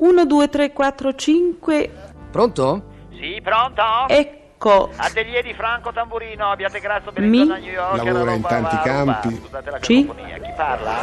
1, 2, 3, 4, 5. Pronto? Sì, pronto? Ecco. Atelier di Franco Tamburino, abbiate grasso per Mi? New York. Lavora la roba in tanti va a campi. Scusate la Sì? cacofonia. Chi parla?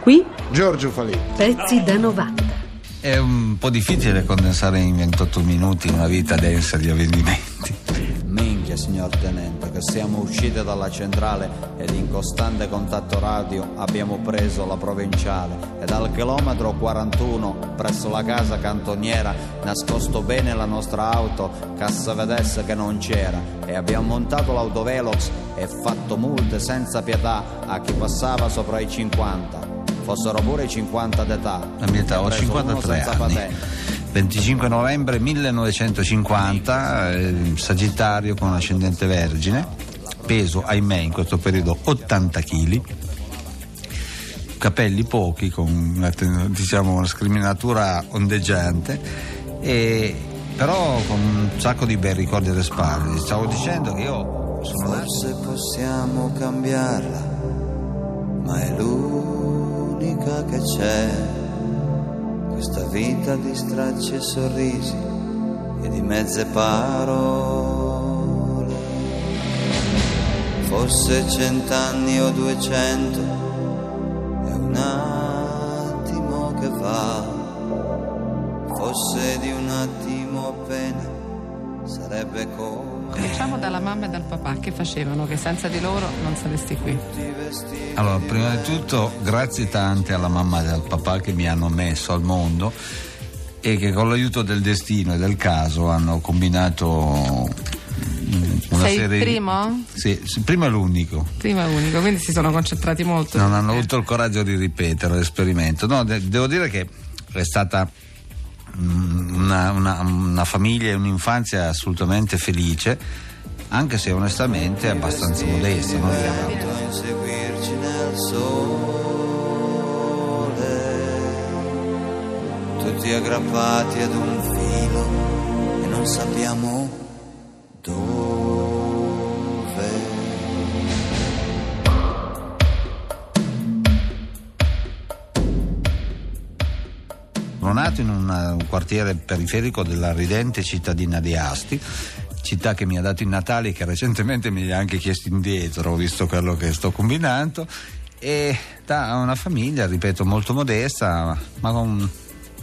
Qui? Giorgio Faletti. Pezzi da 90. È un po' difficile condensare in 28 minuti una vita densa di avvenimenti. Signor Tenente, che siamo usciti dalla centrale ed in costante contatto radio abbiamo preso la provinciale e dal chilometro 41 presso la casa cantoniera nascosto bene la nostra auto si vedesse che non c'era e abbiamo montato l'autovelox e fatto multe senza pietà a chi passava sopra i 50 fossero pure i 50 d'età La mia età, ho Preso uno 53 senza anni. patente. 25 novembre 1950, eh, Sagittario con ascendente Vergine, peso ahimè in questo periodo 80 kg, capelli pochi con una, diciamo, una scriminatura ondeggiante, e, però con un sacco di bei ricordi alle spalle. Stavo dicendo che io sono Forse possiamo cambiarla, ma è l'unica che c'è. Questa vita di stracci e sorrisi e di mezze parole. Forse cent'anni o duecento è un attimo che va. Fosse di un attimo appena sarebbe come Cominciamo dalla mamma e dal papà che facevano che senza di loro non saresti qui. Allora, prima di tutto, grazie tante alla mamma e al papà che mi hanno messo al mondo e che con l'aiuto del destino e del caso hanno combinato una Sei il serie di- primo? Sì, sì, il primo è l'unico. Prima e unico, quindi si sono concentrati molto. Non hanno avuto il coraggio di ripetere l'esperimento. No, de- devo dire che è stata una, una- una famiglia e un'infanzia assolutamente felice, anche se onestamente abbastanza modesta. no? a inseguirci nel sole, tutti aggrappati ad un filo e non sappiamo nato in una- un quartiere periferico della ridente cittadina di Asti, città che mi ha dato i Natali che recentemente mi ha anche chiesto indietro, visto quello che sto combinando, e da una famiglia, ripeto, molto modesta, ma con un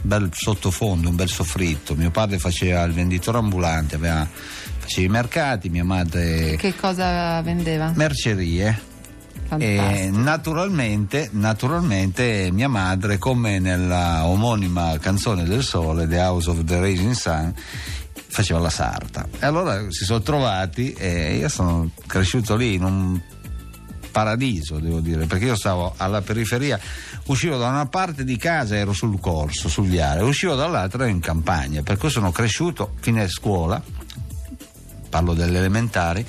bel sottofondo, un bel soffritto. Mio padre faceva il venditore ambulante, aveva- faceva i mercati, mia madre Che cosa vendeva? mercerie. E naturalmente, naturalmente mia madre, come nella omonima canzone del sole, The House of the Rising Sun, faceva la sarta. E allora si sono trovati e io sono cresciuto lì in un paradiso, devo dire, perché io stavo alla periferia, uscivo da una parte di casa ero sul corso, sul viale, uscivo dall'altra ero in campagna, per cui sono cresciuto fine scuola, parlo delle elementari,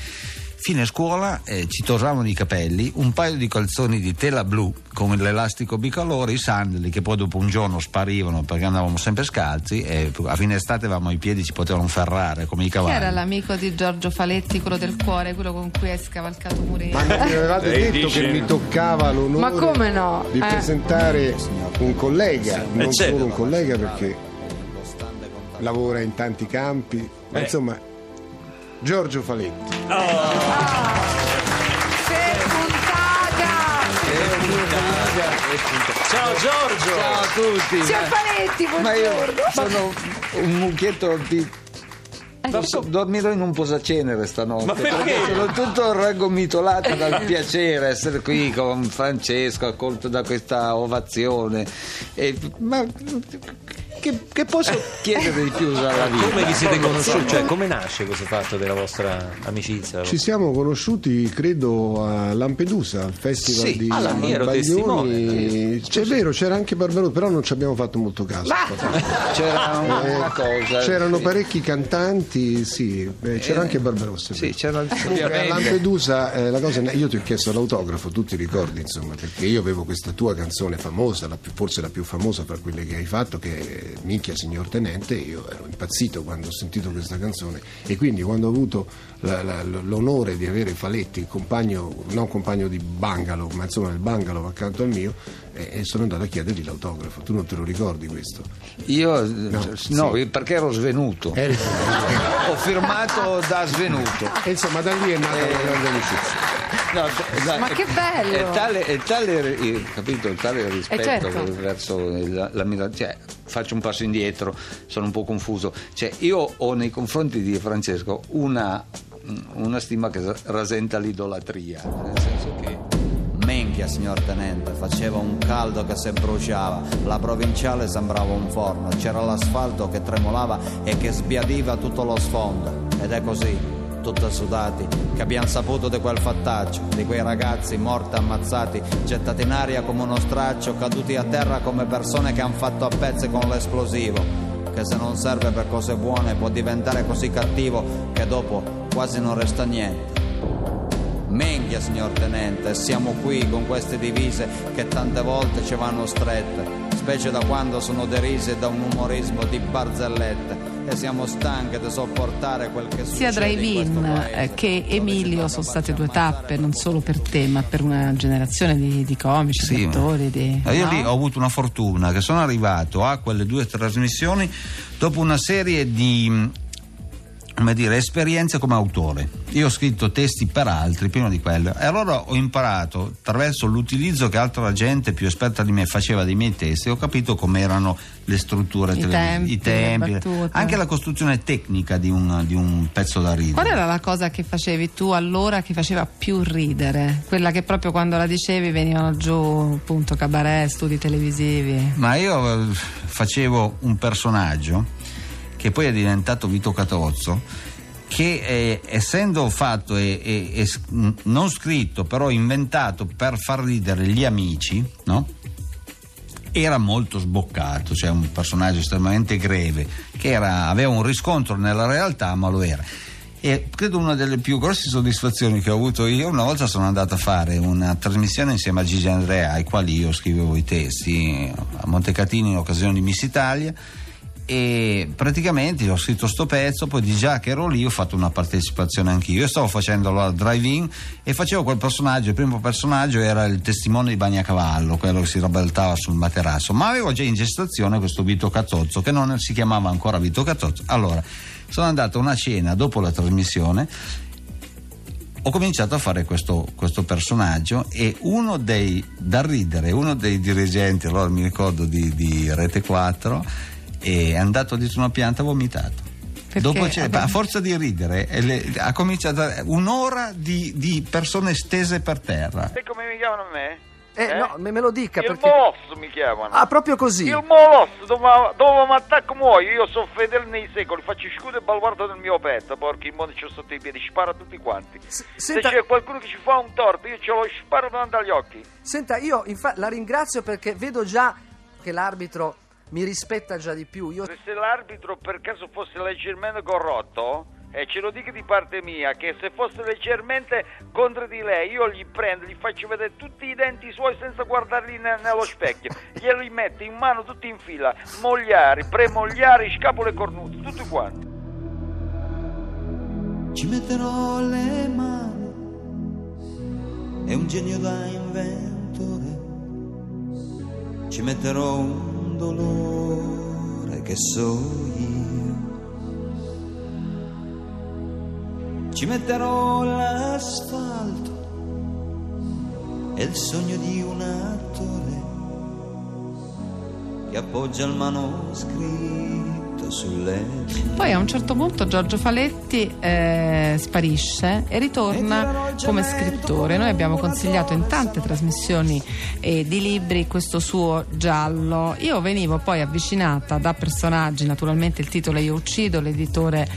fine scuola eh, ci tosavano i capelli, un paio di calzoni di tela blu con l'elastico bicolore, i sandali che poi dopo un giorno sparivano perché andavamo sempre scalzi e a fine estate avevamo i piedi ci potevano ferrare come i Chi cavalli. era l'amico di Giorgio Faletti, quello del cuore, quello con cui hai scavalcato Muretti? Ma mi avevate detto che mi toccava l'onore Ma come no? di Eh. presentare un collega, non certo. solo un collega perché lavora in tanti campi, ma Eh. insomma Giorgio Faletti. Che puntata! Ciao Giorgio! Ciao a tutti! Signor Faletti, Ma io buongiorno! sono un mucchietto di. Posso- dormirò in un posacenere stanotte. Ma perché? Sono tutto raggomitolato dal piacere essere qui con Francesco, accolto da questa ovazione. E- ma che, che posso chiedere di più dalla vita? Come vi siete conosciuti? Cioè, come nasce questo fatto della vostra amicizia? Ci siamo conosciuti, credo, a Lampedusa, al festival Sì. di Ah, ero Baglioni. C'è vero, c'era anche Barbarossa, però non ci abbiamo fatto molto caso. C'era una cosa. C'erano sì. parecchi cantanti, sì, eh, c'era anche Barbarossa. Sì, c'era a. Lampedusa eh, la cosa io ti ho chiesto l'autografo, tu ti ricordi insomma, perché io avevo questa tua canzone famosa, la più- forse la più famosa fra quelle che hai fatto, che minchia signor tenente, io ero impazzito quando ho sentito questa canzone e quindi quando ho avuto la- la- l'onore di avere Faletti, compagno, non compagno di bungalow, ma insomma il bungalow accanto al mio, eh, sono andato a chiedergli l'autografo. Tu non te lo ricordi questo? Io no, sì. perché ero svenuto. Eri- Ho firmato da svenuto. E insomma da lì è nata la grande amicizia. No, cioè, Ma che bello! È tale, è tale, capito, tale rispetto Eh, certo. verso la, l'ammirazione. Cioè, faccio un passo indietro, sono un po' confuso. Cioè, io ho nei confronti di Francesco una, una stima che rasenta l'idolatria. Nel senso che. Minchia, signor tenente, faceva un caldo che se bruciava, la provinciale sembrava un forno, c'era l'asfalto che tremolava e che sbiadiva tutto lo sfondo. Ed è così, tutti sudati, che abbiamo saputo di quel fattaccio, di quei ragazzi morti ammazzati, gettati in aria come uno straccio, caduti a terra come persone che hanno fatto a pezzi con l'esplosivo, che se non serve per cose buone può diventare così cattivo che dopo quasi non resta niente. Minchia, signor tenente, siamo qui con queste divise che tante volte ci vanno strette, specie da quando sono derise da un umorismo di barzellette. E siamo stanche di sopportare quel che Sia Drive-In che Emilio sono state due tappe, non solo per te, ma per una generazione di, di comici, di Sì, ma- attori. Di, Eh, Io no? lì ho avuto una fortuna che sono arrivato a quelle due trasmissioni dopo una serie di come dire, esperienze come autore. Io ho scritto testi per altri prima di quello e allora ho imparato attraverso l'utilizzo che altra gente più esperta di me faceva dei miei testi, ho capito come erano le strutture I televisive, tempi, i tempi, anche la costruzione tecnica di un, di un pezzo da ridere. Qual era la cosa che facevi tu allora che faceva più ridere? Quella che proprio quando la dicevi venivano giù appunto cabaret, studi televisivi. Ma io eh, facevo un personaggio che poi è diventato Vito Catozzo che eh, essendo fatto e, e- e non scritto però inventato per far ridere gli amici no? era molto sboccato cioè un personaggio estremamente greve che era- aveva un riscontro nella realtà ma lo era e credo una delle più grosse soddisfazioni che ho avuto io una volta sono andato a fare una trasmissione insieme a Gigi Andrea ai quali io scrivevo i testi a Montecatini in occasione di Miss Italia e praticamente ho scritto sto pezzo poi di già che ero lì ho fatto una partecipazione anch'io. Io stavo facendo al drive-in e facevo quel personaggio. Il primo personaggio era il testimone di Bagnacavallo quello che si rabbaltava sul materasso. Ma avevo già in gestazione questo Vito Cattozzo che non si chiamava ancora Vito Cattozzo allora sono andato a una cena dopo la trasmissione. Ho cominciato a fare questo, questo personaggio e uno dei da ridere, uno dei dirigenti, allora mi ricordo di, di Rete 4, è andato dietro una pianta e ha vomitato. Perché? Dopo c'è- Vabbè. a forza di ridere e le- ha cominciato un'ora di, di persone stese per terra. Sai come mi chiamano a me? Eh, no, me, me lo dica Il perché... molosso mi chiamano. Ah, proprio così. Il molosso, dove, dove mi attacco muoio, io sono fedele nei secoli, faccio scudo e baluardo del mio petto, porco il mondo c'ho sotto i piedi, sparo a tutti quanti. S- Se senta- c'è qualcuno che ci fa un torto, io ce lo sparo davanti agli occhi. Senta, io infa- la ringrazio perché vedo già che l'arbitro mi rispetta già di più. Io... Se l'arbitro per caso fosse leggermente corrotto, e ce lo dico di parte mia, che se fosse leggermente contro di lei, io gli prendo, gli faccio vedere tutti i denti suoi senza guardarli ne- nello specchio, glieli metto in mano tutti in fila, mogliari, premogliari, scapole cornute, tutti quanti. Ci metterò le mani, è un genio da inventore. Ci metterò dolore che so io. Ci metterò l'asfalto, è il sogno di un attore che appoggia il manoscritto. Poi a un certo punto Giorgio Faletti eh, sparisce e ritorna come scrittore. Noi abbiamo consigliato in tante trasmissioni eh, di libri questo suo giallo. Io venivo poi avvicinata da personaggi, naturalmente il titolo Io uccido, l'editore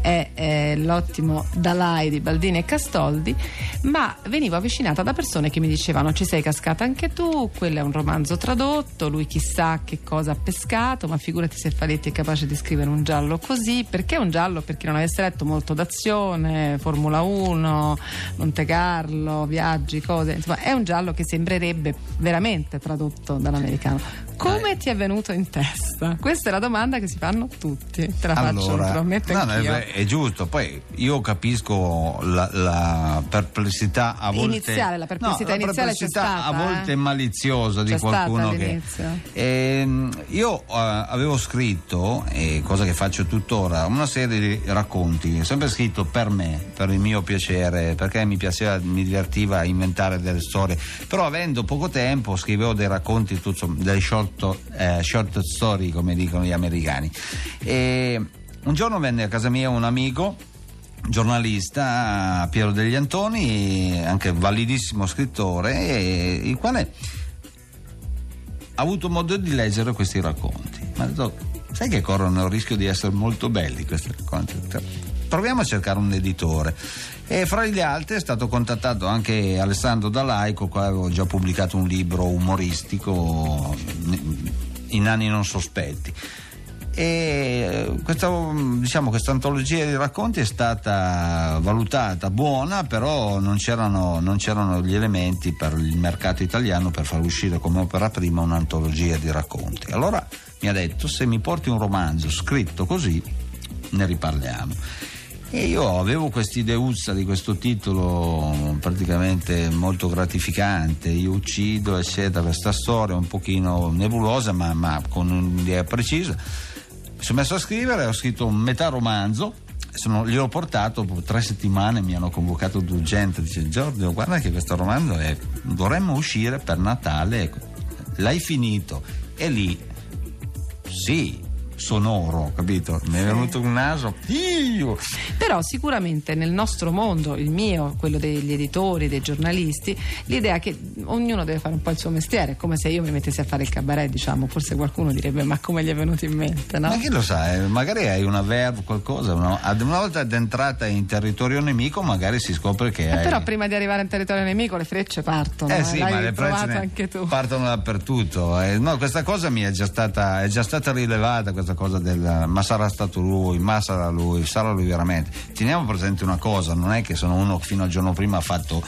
è eh, l'ottimo Dalai di Baldini e Castoldi, ma venivo avvicinata da persone che mi dicevano ci sei cascata anche tu, quello è un romanzo tradotto, lui chissà che cosa ha pescato, ma figurati se Faletti è capace di di scrivere un giallo così? Perché un giallo, per chi non avesse letto, molto d'azione, Formula 1, Monte Carlo, viaggi, cose, insomma è un giallo che sembrerebbe veramente tradotto dall'americano. Come ti è venuto in testa? Questa è la domanda che si fanno tutti. Te la faccio, te lo ammetto no, anch'io. è, è giusto. Poi io capisco la, la perplessità a volte. Iniziale, la perplessità no, la iniziale c'è perplessità stata, a volte eh? maliziosa di C'è qualcuno che. Ehm, io eh, avevo scritto, e cosa che faccio tuttora, una serie di racconti, sempre scritto per me, per il mio piacere, perché mi piaceva, mi divertiva inventare delle storie. Però avendo poco tempo scrivevo dei racconti, tutto, delle short, eh, short story, come dicono gli americani. E un giorno venne a casa mia un amico giornalista Piero degli Antoni, anche validissimo scrittore, il quale ha avuto modo di leggere questi racconti. Ma ha detto, sai che corrono il rischio di essere molto belli questi racconti? Proviamo a cercare un editore. E fra gli altri è stato contattato anche Alessandro Dalaico, qua avevo già pubblicato un libro umoristico in anni non sospetti. E questa, diciamo, questa antologia di racconti è stata valutata buona, però non c'erano, non c'erano gli elementi per il mercato italiano per far uscire come opera prima un'antologia di racconti. Allora mi ha detto: se mi porti un romanzo scritto così, ne riparliamo. E io avevo quest'ideuzza di questo titolo praticamente molto gratificante, io uccido, eccetera, questa storia un pochino nebulosa ma, ma con un'idea precisa. Mi sono messo a scrivere, ho scritto un metà romanzo, sono, gli ho portato dopo tre settimane, mi hanno convocato d'urgente, dice Giorgio guarda che questo romanzo è, dovremmo uscire per Natale, ecco, l'hai finito e lì sì, sonoro, capito? Mi è venuto un naso. Io! Però sicuramente nel nostro mondo, il mio, quello degli editori, dei giornalisti, l'idea che ognuno deve fare un po' il suo mestiere, è come se io mi mettessi a fare il cabaret, diciamo, forse qualcuno direbbe ma come gli è venuto in mente, no? Ma chi lo sa, eh, magari hai una verve, qualcosa, no? Ad- una volta addentrata in territorio nemico, magari si scopre che Eh, hai. però prima di arrivare in territorio nemico le frecce partono, Eh eh, sì, ma le frecce anche tu. partono dappertutto. eh. no, questa cosa mi è già stata, è già stata rilevata, questa cosa del ma sarà stato lui, ma sarà lui, sarà lui veramente. Teniamo presente una cosa, non è che sono uno che fino al giorno prima ha fatto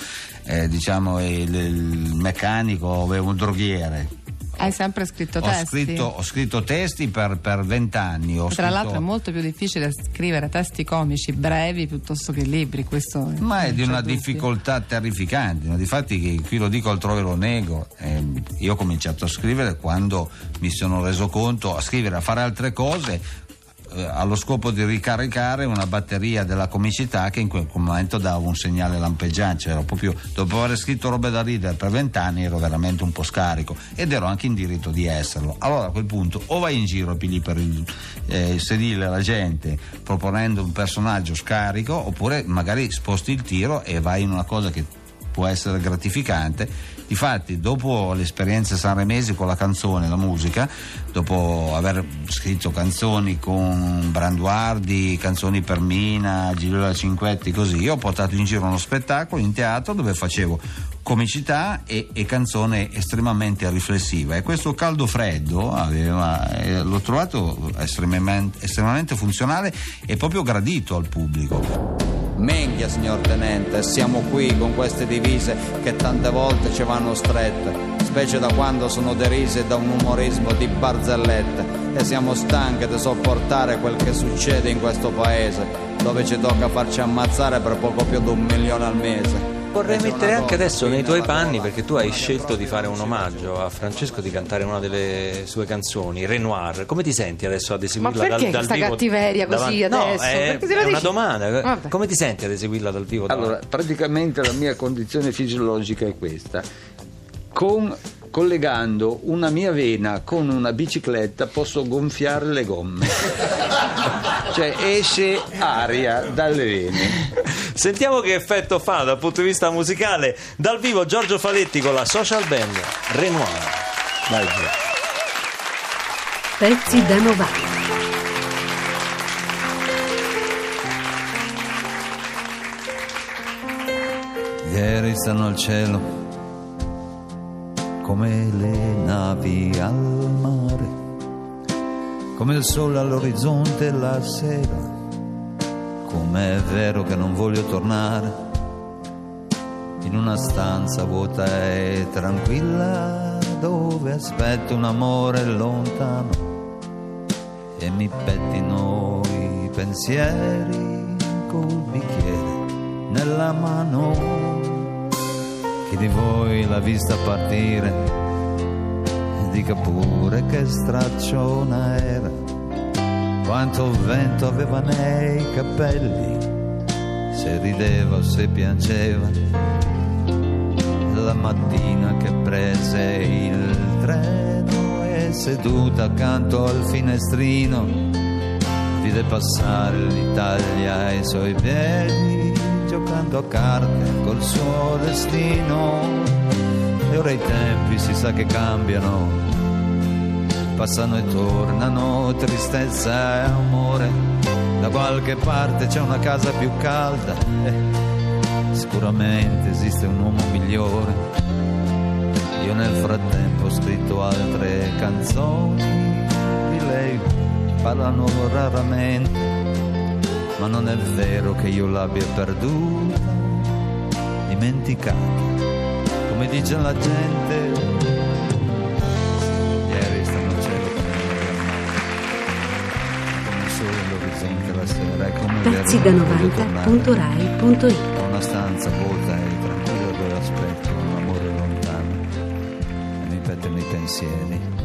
eh, diciamo il, il meccanico o un droghiere. Hai sempre scritto Ho testi? scritto, ho scritto testi per vent'anni. Tra scritto- l'altro è molto più difficile scrivere testi comici brevi piuttosto che libri, questo Ma è di una dubbio. difficoltà terrificante, difatti qui lo dico altrove lo nego, ehm, io ho cominciato a scrivere quando mi sono reso conto, a scrivere, a fare altre cose eh, allo scopo di ricaricare una batteria della comicità che in quel momento dava un segnale lampeggiante, cioè proprio, dopo aver scritto robe da ridere per vent'anni ero veramente un po' scarico ed ero anche in diritto di esserlo. Allora a quel punto o vai in giro e pigli per il, eh, il sedile la gente proponendo un personaggio scarico oppure magari sposti il tiro e vai in una cosa che può essere gratificante. Difatti, dopo l'esperienza sanremese con la canzone, la musica, dopo aver scritto canzoni con Branduardi, canzoni per Mina, Gigliola Cinquetti, così, io ho portato in giro uno spettacolo in teatro dove facevo comicità e, e canzone estremamente riflessiva e questo caldo freddo aveva, eh, l'ho trovato estremamente, estremamente funzionale e proprio gradito al pubblico. Minchia signor tenente, siamo qui con queste divise che tante volte ci vanno strette, specie da quando sono derise da un umorismo di barzellette e siamo stanche di sopportare quel che succede in questo paese, dove ci tocca farci ammazzare per poco più di un milione al mese. Vorrei mettere anche adesso nei tuoi panni perché tu hai scelto di fare un omaggio a Francesco di cantare una delle sue canzoni, Renoir. Come ti senti adesso ad eseguirla Ma dal, perché dal questa vivo? cattiveria così davanti- adesso? No, è, Perché se lo è una domanda. Vabbè. Come ti senti ad eseguirla dal vivo? Allora, davanti? praticamente la mia condizione fisiologica è questa. Con- collegando una mia vena con una bicicletta posso gonfiare le gomme. cioè esce aria dalle vene. Sentiamo che effetto fa dal punto di vista musicale. Dal vivo Giorgio Faletti con la social band Renoir. Vai. Pezzi da 90. Ieri stanno al cielo come le navi al mare. Come il sole all'orizzonte la sera, come è vero che non voglio tornare in una stanza vuota e tranquilla dove aspetto un amore lontano e mi pettino i pensieri col bicchiere nella mano. Chi di voi l'ha vista partire? Dica pure che stracciona era, quanto vento aveva nei capelli, se rideva o se piangeva. La mattina che prese il treno e seduta accanto al finestrino vide passare l'Italia ai suoi piedi giocando a carte col suo destino ora i tempi si sa che cambiano passano e tornano tristezza e amore da qualche parte c'è una casa più calda eh sicuramente esiste un uomo migliore. Io nel frattempo ho scritto altre canzoni di lei, parlano raramente, ma non è vero che io l'abbia perduta, dimenticata, come dice la gente. Ieri stanotte come sole all'orizzonte la sera, è come Pezzi da vero, non voglio tornare novanta.rai.it una stanza vuota e tranquilla dove aspetto un amore lontano e mi pettono i pensieri